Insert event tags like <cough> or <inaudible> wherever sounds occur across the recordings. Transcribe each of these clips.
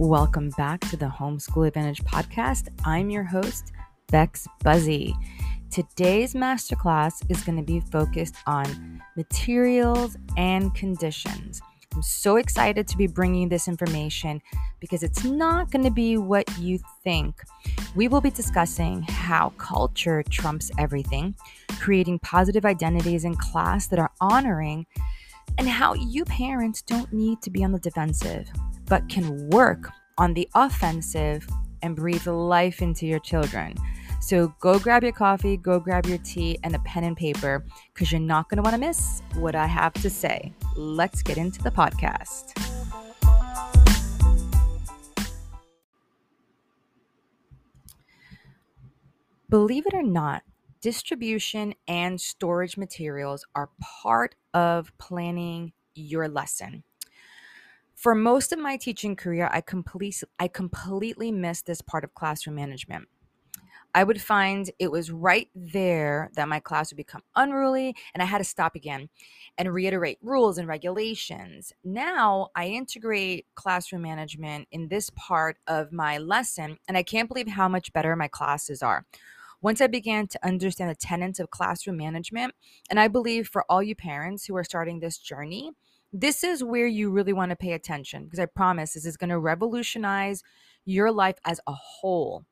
Welcome back to the Homeschool Advantage podcast. I'm your host, Bex Buzzie. Today's masterclass is going to be focused on materials and conditions. I'm so excited to be bringing this information because it's not going to be what you think. We will be discussing how culture trumps everything, creating positive identities in class that are honoring, and how you parents don't need to be on the defensive, but can work on the offensive and breathe life into your children. So go grab your coffee, go grab your tea, and a pen and paper because you're not going to want to miss what I have to say. Let's get into the podcast. Believe it or not, distribution and storage materials are part of planning your lesson. For most of my teaching career, I complete I completely missed this part of classroom management. I would find it was right there that my class would become unruly and I had to stop again and reiterate rules and regulations. Now I integrate classroom management in this part of my lesson, and I can't believe how much better my classes are. Once I began to understand the tenets of classroom management, and I believe for all you parents who are starting this journey, this is where you really want to pay attention because I promise this is going to revolutionize your life as a whole.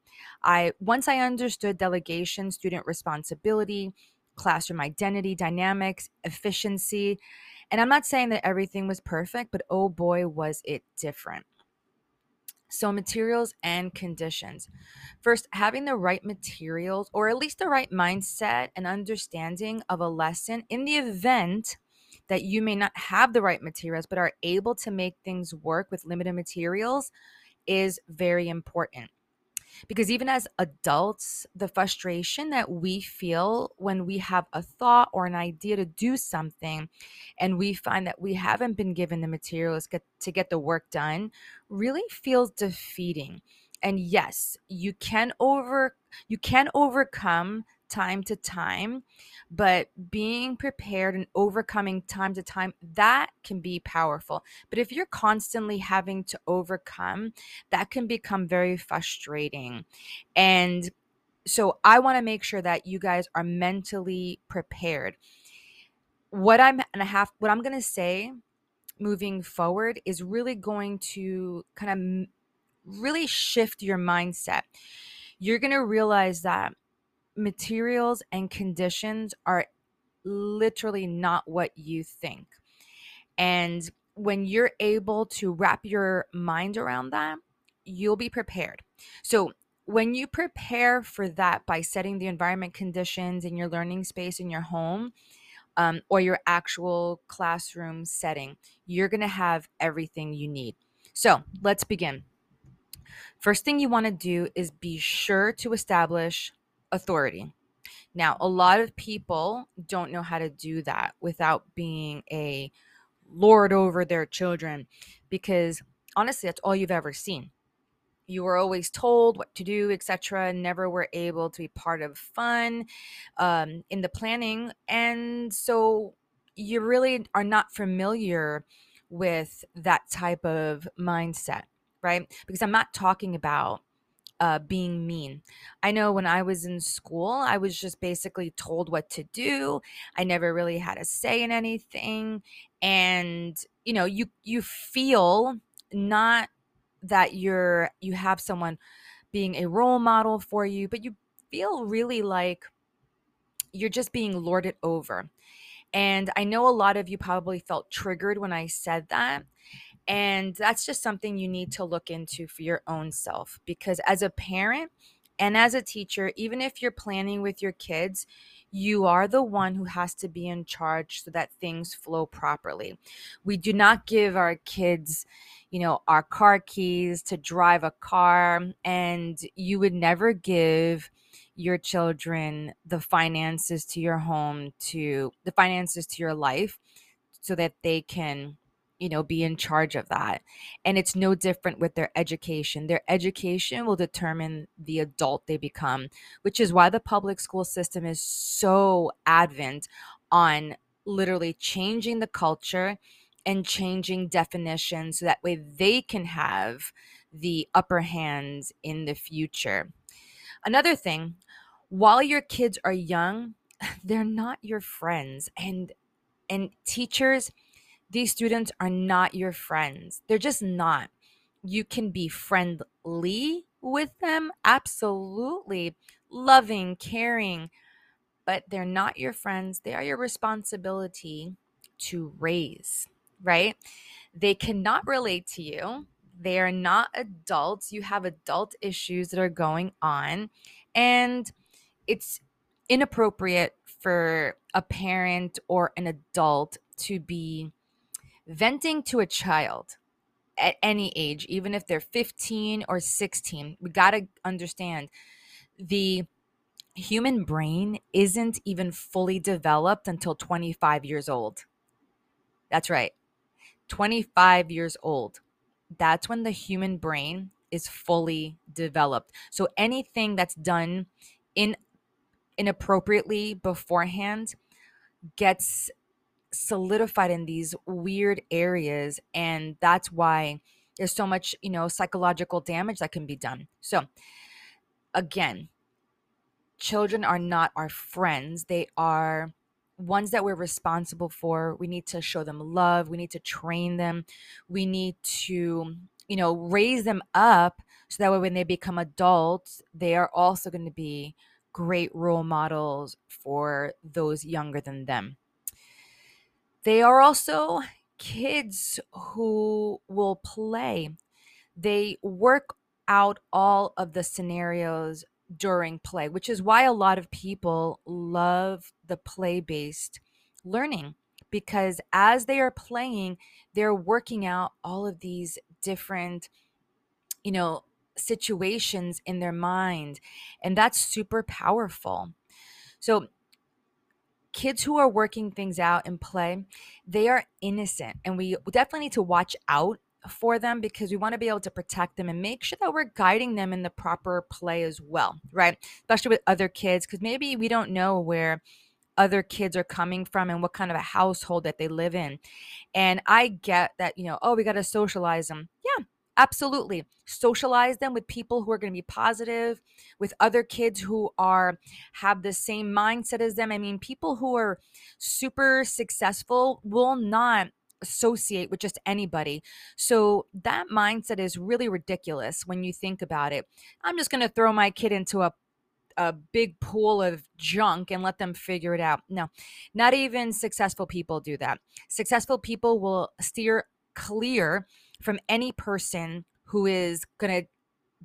I once I understood delegation, student responsibility, classroom identity, dynamics, efficiency, and I'm not saying that everything was perfect, but oh boy was it different. So, materials and conditions. First, having the right materials or at least the right mindset and understanding of a lesson in the event that you may not have the right materials but are able to make things work with limited materials is very important. Because even as adults, the frustration that we feel when we have a thought or an idea to do something and we find that we haven't been given the materials get, to get the work done really feels defeating. And yes, you can over you can overcome time to time, but being prepared and overcoming time to time, that can be powerful. But if you're constantly having to overcome, that can become very frustrating. And so I want to make sure that you guys are mentally prepared. What I'm gonna have what I'm gonna say moving forward is really going to kind of really shift your mindset. You're going to realize that materials and conditions are literally not what you think. And when you're able to wrap your mind around that, you'll be prepared. So, when you prepare for that by setting the environment conditions in your learning space in your home um, or your actual classroom setting, you're going to have everything you need. So, let's begin. First thing you want to do is be sure to establish authority. Now, a lot of people don't know how to do that without being a lord over their children because honestly, that's all you've ever seen. You were always told what to do, etc. Never were able to be part of fun um, in the planning. And so you really are not familiar with that type of mindset, right? Because I'm not talking about uh, being mean. I know when I was in school, I was just basically told what to do. I never really had a say in anything, and you know, you you feel not that you're you have someone being a role model for you, but you feel really like you're just being lorded over. And I know a lot of you probably felt triggered when I said that. And that's just something you need to look into for your own self because as a parent and as a teacher, even if you're planning with your kids, you are the one who has to be in charge so that things flow properly. We do not give our kids, you know, our car keys to drive a car, and you would never give your children the finances to your home, to the finances to your life so that they can you know be in charge of that and it's no different with their education their education will determine the adult they become which is why the public school system is so advent on literally changing the culture and changing definitions so that way they can have the upper hands in the future. Another thing, while your kids are young, <laughs> they're not your friends and and teachers these students are not your friends. They're just not. You can be friendly with them, absolutely loving, caring, but they're not your friends. They are your responsibility to raise, right? They cannot relate to you. They are not adults. You have adult issues that are going on. And it's inappropriate for a parent or an adult to be venting to a child at any age, even if they're 15 or 16, we got to understand the human brain isn't even fully developed until 25 years old. That's right. 25 years old. That's when the human brain is fully developed. So anything that's done in inappropriately beforehand gets solidified in these weird areas and that's why there's so much you know psychological damage that can be done. So again children are not our friends. They are ones that we're responsible for. We need to show them love. We need to train them. We need to you know raise them up so that way when they become adults they are also going to be great role models for those younger than them they are also kids who will play. They work out all of the scenarios during play, which is why a lot of people love the play based learning because as they are playing, they're working out all of these different, you know, situations in their mind. And that's super powerful. So kids who are working things out in play, they are innocent. And we definitely need to watch out for them because we want to be able to protect them and make sure that we're guiding them in the proper play as well, right? Especially with other kids, because maybe we don't know where other kids are coming from and what kind of a household that they live in. And I get that, you know, oh, we got to socialize them. Yeah, absolutely socialize them with people who are going to be positive with other kids who are have the same mindset as them i mean people who are super successful will not associate with just anybody. So that mindset is really ridiculous when you think about it. I'm just going to throw my kid into a a big pool of junk and let them figure it out. No. Not even successful people do that. Successful people will steer clear from any person who is going to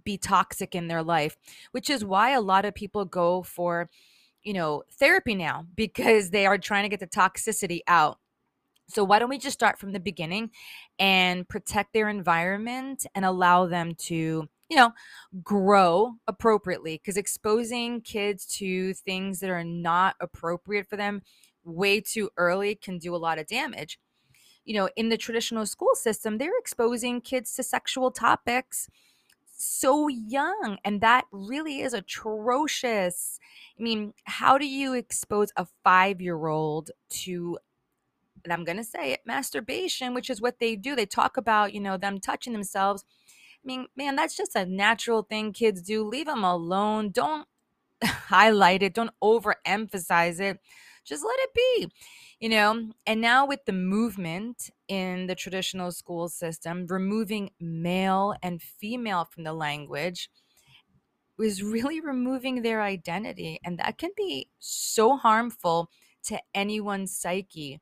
be toxic in their life, which is why a lot of people go for, you know, therapy now <laughs> because they are trying to get the toxicity out. So, why don't we just start from the beginning and protect their environment and allow them to, you know, grow appropriately? Because exposing kids to things that are not appropriate for them way too early can do a lot of damage you know, in the traditional school system, they're exposing kids to sexual topics so young. And that really is atrocious. I mean, how do you expose a five year old to, and I'm going to say it, masturbation, which is what they do? They talk about, you know, them touching themselves. I mean, man, that's just a natural thing kids do. Leave them alone. Don't <laughs> highlight it, don't overemphasize it. Just let it be you know? And now with the movement in the traditional school system removing male and female from the language was really removing their identity and that can be so harmful to anyone's psyche.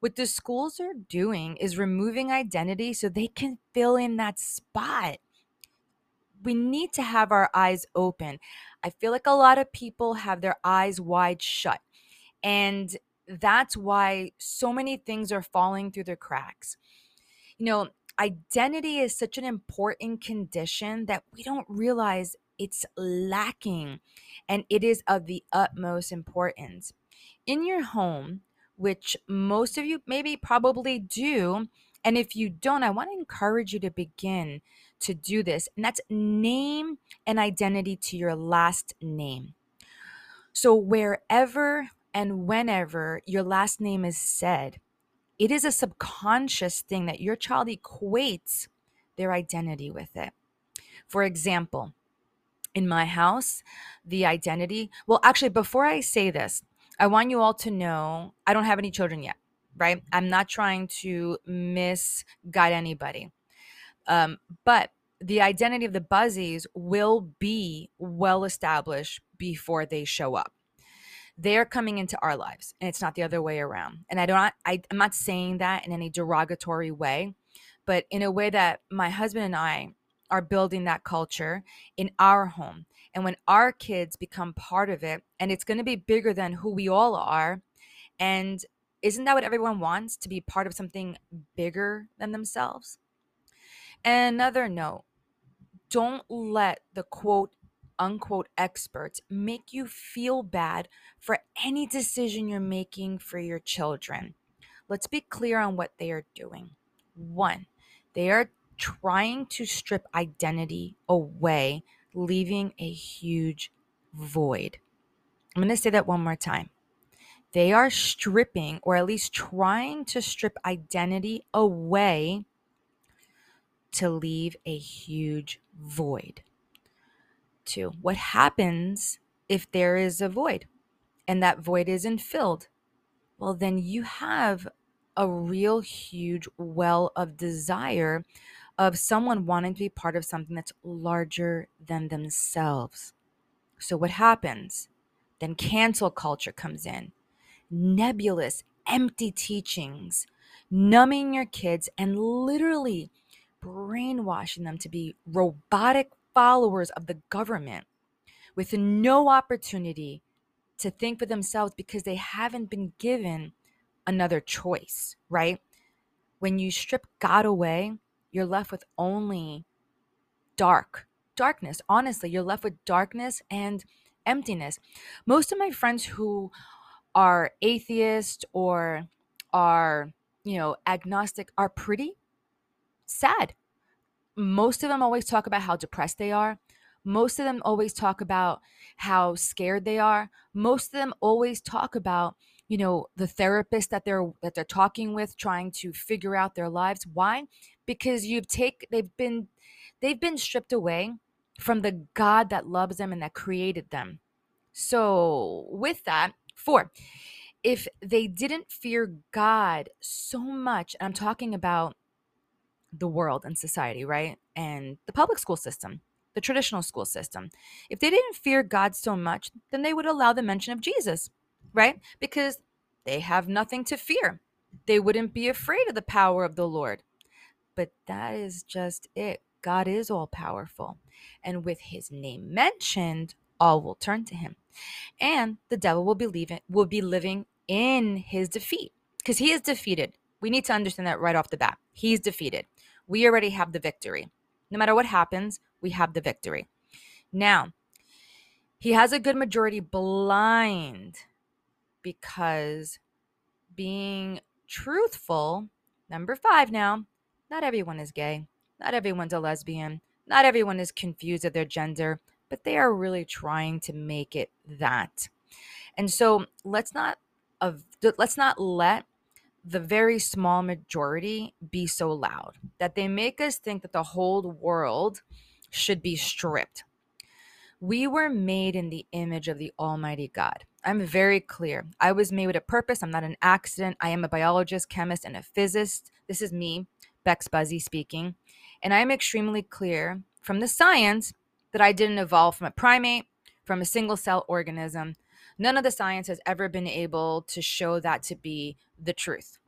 What the schools are doing is removing identity so they can fill in that spot. We need to have our eyes open. I feel like a lot of people have their eyes wide shut and that's why so many things are falling through the cracks. You know, identity is such an important condition that we don't realize it's lacking and it is of the utmost importance. In your home, which most of you maybe probably do, and if you don't, I want to encourage you to begin to do this, and that's name an identity to your last name. So, wherever and whenever your last name is said, it is a subconscious thing that your child equates their identity with it. For example, in my house, the identity, well, actually, before I say this, I want you all to know I don't have any children yet, right? I'm not trying to misguide anybody. Um, but the identity of the Buzzies will be well established before they show up. They're coming into our lives, and it's not the other way around. And I don't, I, I'm not saying that in any derogatory way, but in a way that my husband and I are building that culture in our home. And when our kids become part of it, and it's going to be bigger than who we all are, and isn't that what everyone wants to be part of something bigger than themselves? And another note don't let the quote unquote experts make you feel bad for any decision you're making for your children. Let's be clear on what they are doing. One, they are trying to strip identity away, leaving a huge void. I'm going to say that one more time. They are stripping, or at least trying to strip identity away to leave a huge void. Two, what happens if there is a void and that void isn't filled? Well, then you have a real huge well of desire of someone wanting to be part of something that's larger than themselves. So, what happens? Then cancel culture comes in, nebulous, empty teachings, numbing your kids and literally brainwashing them to be robotic followers of the government with no opportunity to think for themselves because they haven't been given another choice, right? When you strip God away, you're left with only dark, darkness. Honestly, you're left with darkness and emptiness. Most of my friends who are atheist or are, you know, agnostic are pretty sad. Most of them always talk about how depressed they are. Most of them always talk about how scared they are. Most of them always talk about you know the therapist that they're that they're talking with trying to figure out their lives why because you've take they've been they've been stripped away from the god that loves them and that created them so with that four if they didn't fear god so much i'm talking about the world and society right and the public school system the traditional school system if they didn't fear god so much then they would allow the mention of jesus right? Because they have nothing to fear. They wouldn't be afraid of the power of the Lord. But that is just it. God is all powerful. And with his name mentioned, all will turn to him. And the devil will believe it, will be living in his defeat because he is defeated. We need to understand that right off the bat. He's defeated. We already have the victory. No matter what happens, we have the victory. Now, he has a good majority blind because being truthful, number five now, not everyone is gay, not everyone's a lesbian, not everyone is confused of their gender, but they are really trying to make it that. And so let's not uh, let's not let the very small majority be so loud that they make us think that the whole world should be stripped. We were made in the image of the Almighty God. I'm very clear. I was made with a purpose. I'm not an accident. I am a biologist, chemist, and a physicist. This is me, Bex Buzzie speaking. And I am extremely clear from the science that I didn't evolve from a primate, from a single cell organism. None of the science has ever been able to show that to be the truth.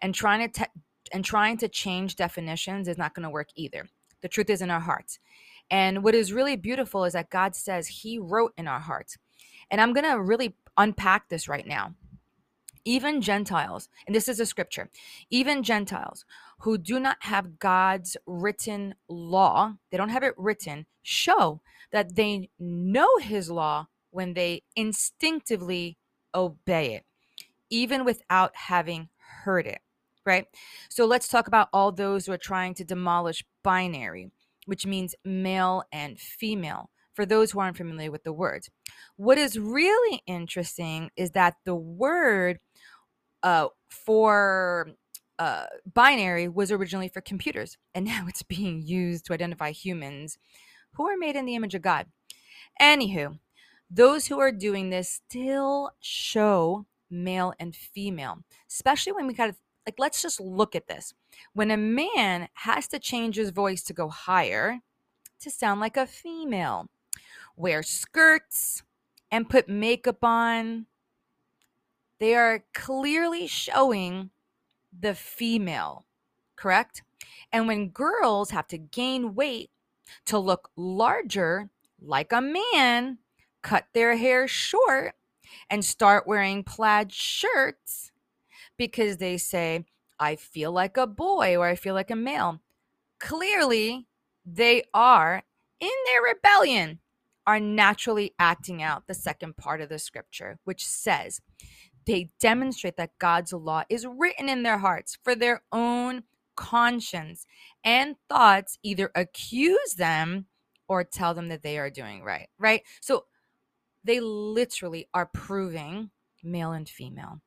And trying to te- and trying to change definitions is not going to work either. The truth is in our hearts. And what is really beautiful is that God says He wrote in our hearts. And I'm going to really unpack this right now. Even Gentiles, and this is a scripture, even Gentiles who do not have God's written law, they don't have it written, show that they know his law when they instinctively obey it, even without having heard it, right? So let's talk about all those who are trying to demolish binary, which means male and female for those who aren't familiar with the word. What is really interesting is that the word uh, for uh, binary was originally for computers, and <laughs> now it's being used to identify humans who are made in the image of God. Anywho, those who are doing this still show male and female, especially when we kind of like, let's just look at this. When a man has to change his voice to go higher to sound like a female, wear skirts and put makeup on, they are clearly showing the female, correct? And when girls have to gain weight to look larger, like a man, cut their hair short, and start wearing plaid shirts because they say, I feel like a boy or I feel like a male. Clearly, they are in their rebellion, are naturally acting out the second part of the scripture, which says, they demonstrate that God's law is written in their hearts for their own conscience and thoughts either accuse them or tell them that they are doing right, right? So they literally are proving male and female.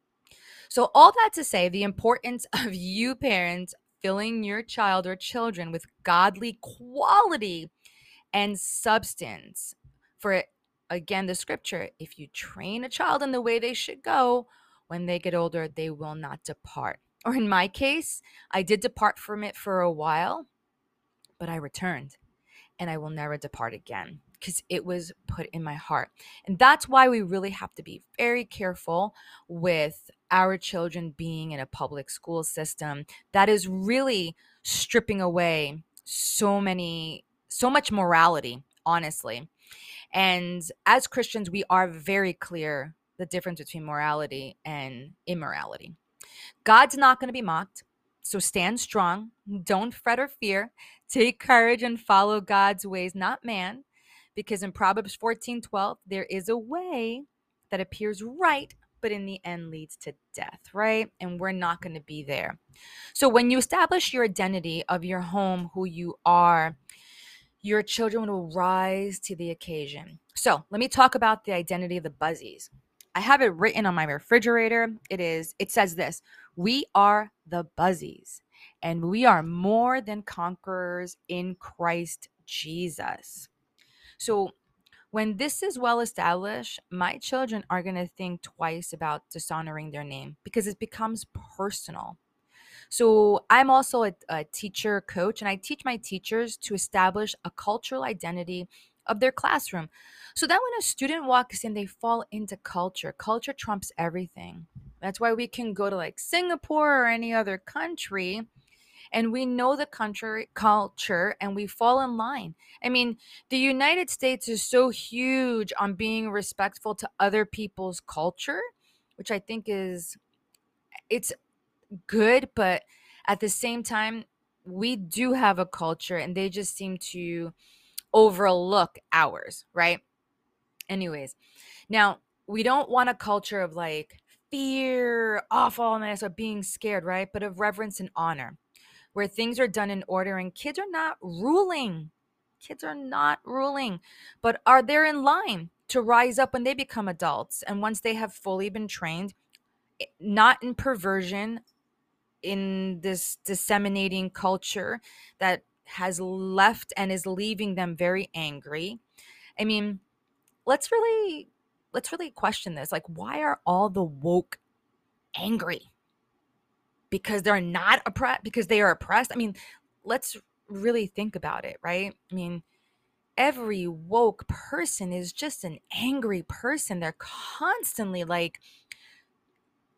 So, all that to say, the importance <laughs> of you parents filling your child or children with godly quality and substance. For again, the scripture if you train a child in the way they should go, when they get older, they will not depart. Or in my case, I did depart from it for a while, but I returned and I will never depart again because it was put in my heart. And that's why we really have to be very careful with our children being in a public school system that is really stripping away so many, so much morality, honestly. And as Christians, we are very clear the difference between morality and immorality. God's not going to be mocked. So stand strong. Don't fret or fear. Take courage and follow God's ways, not man. Because in Proverbs 14 12, there is a way that appears right, but in the end leads to death, right? And we're not going to be there. So when you establish your identity of your home, who you are, your children will rise to the occasion. So let me talk about the identity of the Buzzies. I have it written on my refrigerator. It is, it says this We are the Buzzies, and we are more than conquerors in Christ Jesus. So, when this is well established, my children are going to think twice about dishonoring their name because it becomes personal. So, I'm also a, a, teacher coach, and I teach my teachers to establish a cultural identity of their classroom. So that when a student walks in, they fall into culture. Culture trumps everything. That's why we can go to like Singapore or any other country and we know the country culture and we fall in line. I mean, the United States is so huge on being respectful to other people's culture, which I think is it's good, but at the same time, we do have a culture and they just seem to overlook ours, right? Anyways, now we don't want a culture of like fear, awfulness, or being scared, right? But of reverence and honor, where things are done in order and kids are not ruling. Kids are not ruling, but are they in line to rise up when they become adults and once they have fully been trained, not in perversion, in this disseminating culture that has left and is leaving them very angry. I mean, let's really let's really question this. Like why are all the woke angry? Because they're not oppressed because they are oppressed. I mean, let's really think about it, right? I mean, every woke person is just an angry person. They're constantly like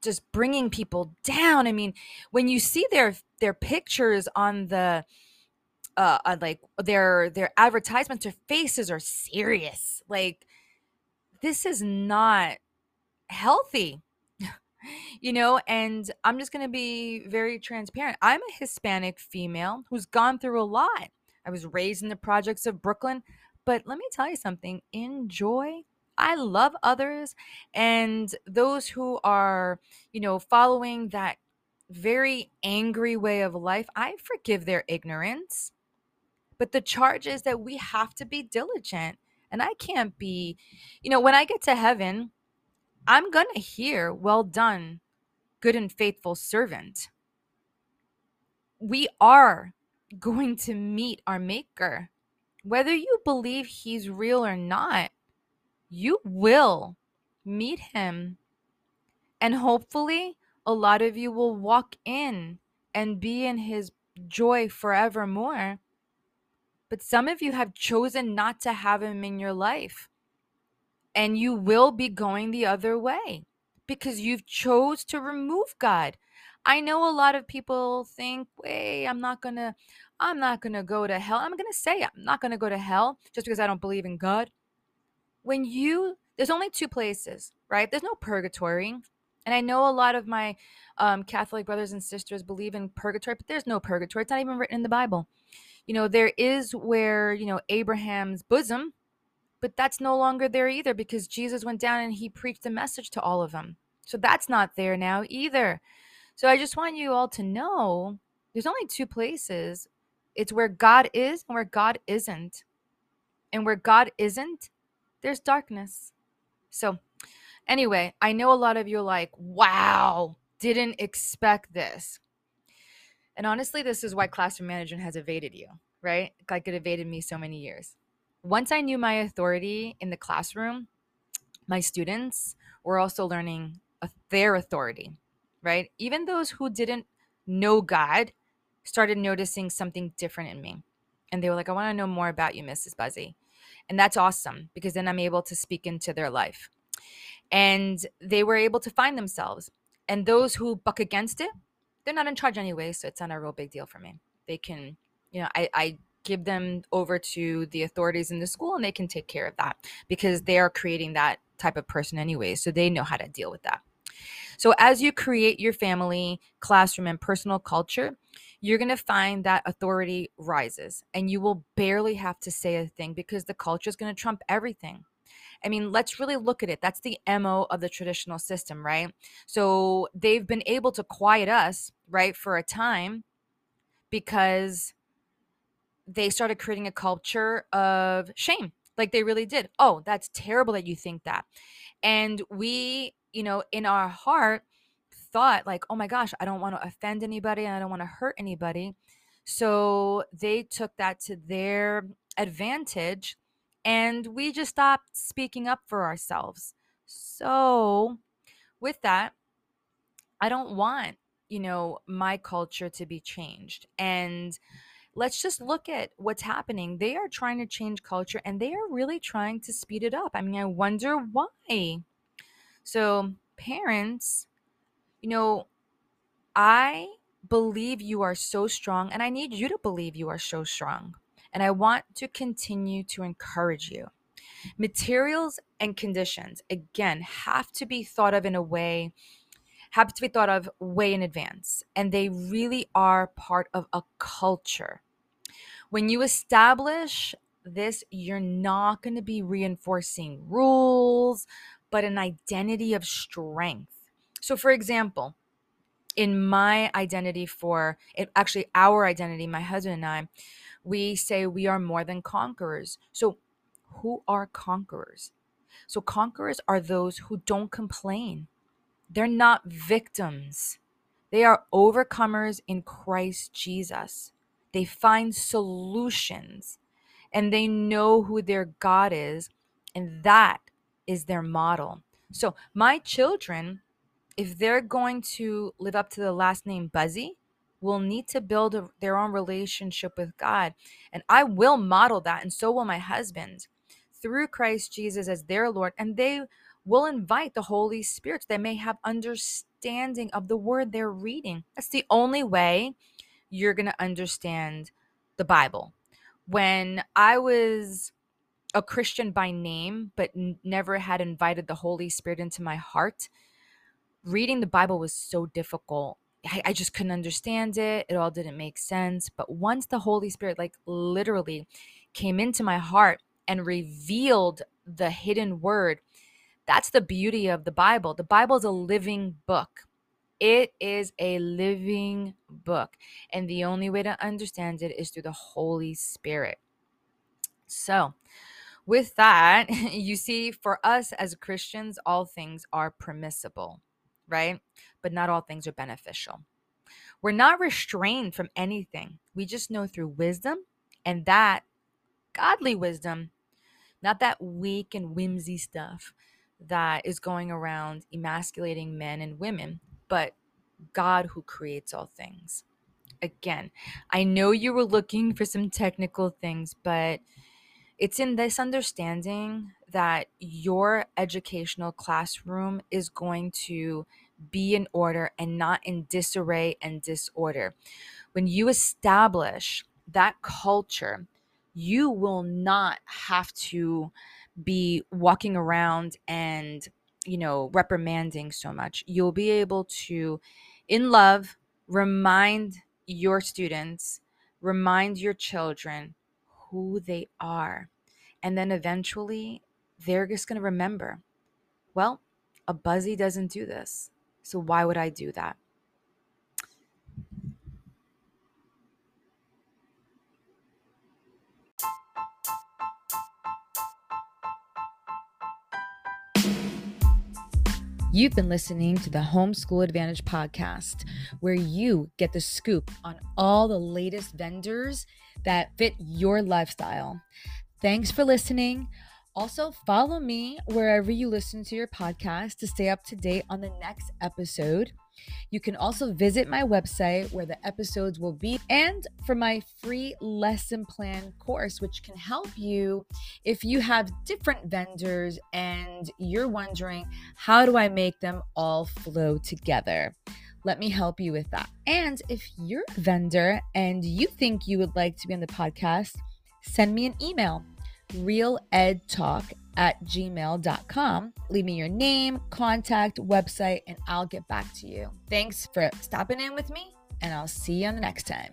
just bringing people down. I mean, when you see their their pictures on the uh, uh, like their their advertisements their faces are serious like this is not healthy you know and i'm just going to be very transparent i'm a hispanic female who's gone through a lot i was raised in the projects of brooklyn but let me tell you something enjoy i love others and those who are you know following that very angry way of life i forgive their ignorance but the charge is that we have to be diligent. And I can't be, you know, when I get to heaven, I'm going to hear, well done, good and faithful servant. We are going to meet our maker. whether you believe he's real or not, you will meet him. And hopefully, a lot of you will walk in and be in his joy forevermore. But some of you have chosen not to have him in your life. And you will be going the other way because you've chose to remove God. I know a lot of people think, "Wait, I'm not going to I'm not going to go to hell." I'm going to say I'm not going to go to hell just because I don't believe in God. When you there's only two places, right? There's no purgatory. And I know a lot of my um, Catholic brothers and sisters believe in purgatory, but there's no purgatory. It's not even written in the Bible. You know, there is where, you know, Abraham's bosom, but that's no longer there either because Jesus went down and he preached a message to all of them. So that's not there now either. So I just want you all to know there's only two places it's where God is and where God isn't. And where God isn't, there's darkness. So, anyway, I know a lot of you are like, wow, didn't expect this. And honestly, this is why classroom management has evaded you, right? Like it evaded me so many years. Once I knew my authority in the classroom, my students were also learning their authority, right? Even those who didn't know God started noticing something different in me. And they were like, I want to know more about you, Mrs. Buzzie. And that's awesome because then I'm able to speak into their life. And they were able to find themselves. And those who buck against it, they're not in charge anyway. So it's not a real big deal for me. They can, you know, I, I give them over to the authorities in the school and they can take care of that because they are creating that type of person anyway. So they know how to deal with that. So as you create your family, classroom, and personal culture, you're going to find that authority rises and you will barely have to say a thing because the culture is going to trump everything. I mean, let's really look at it. That's the MO of the traditional system, right? So they've been able to quiet us, right, for a time because they started creating a culture of shame. Like they really did. Oh, that's terrible that you think that. And we you know, in our heart, thought like, oh my gosh, I don't want to offend anybody and I don't want to hurt anybody. So they took that to their advantage and we just stopped speaking up for ourselves. So, with that, I don't want, you know, my culture to be changed. And let's just look at what's happening. They are trying to change culture and they are really trying to speed it up. I mean, I wonder why. So, parents, you know, I believe you are so strong, and I need you to believe you are so strong. And I want to continue to encourage you. Materials and conditions, again, have to be thought of in a way, have to be thought of way in advance. And they really are part of a culture. When you establish this, you're not going to be reinforcing rules, but an identity of strength. So, for example, in my identity for it, actually our identity, my husband and I, we say we are more than conquerors. So, who are conquerors? So, conquerors are those who don't complain, they're not victims. They are overcomers in Christ Jesus. They find solutions and they know who their God is, and that is their model. So, my children, if they're going to live up to the last name Buzzie, will need to build a, their own relationship with God. And I will model that, and so will my husband through Christ Jesus as their Lord. And they will invite the Holy Spirit they may have understanding of the word they're reading. That's the only way you're going to understand the Bible. When I was a Christian by name, but n- never had invited the Holy Spirit into my heart, reading the Bible was so difficult. I, I just couldn't understand it. It all didn't make sense. But once the Holy Spirit, like literally, came into my heart and revealed the hidden word, that's the beauty of the Bible. The Bible is a living book. It is a living book. And the only way to understand it is through the Holy Spirit. So, with that, <laughs> you see, for us as Christians, all things are permissible, right? But not all things are beneficial. We're not restrained from anything. We just know through wisdom, and that godly wisdom, not that weak and whimsy stuff that is going around emasculating men and women, but God who creates all things. Again, I know you were looking for some technical things, but it's in this understanding that your educational classroom is going to be in order and not in disarray and disorder. When you establish that culture, you will not have to be walking around and, you know, reprimanding so much. You'll be able to, in love, remind your students, remind your children who they are. And then eventually they're just going to remember, well, a buzzy doesn't do this. So why would I do that? You've been listening to the Homeschool Advantage podcast, where you get the scoop on all the latest vendors that fit your lifestyle. Thanks for listening. Also, follow me wherever you listen to your podcast to stay up to date on the next episode. You can also visit my website where the episodes will be and for my free lesson plan course, which can help you if you have different vendors and you're wondering, how do I make them all flow together? Let me help you with that. And if you're a vendor and you think you would like to be on the podcast, send me an email realedtalk at gmail.com. Leave me your name, contact, website, and I'll get back to you. Thanks for stopping in with me, and I'll see you on the next time.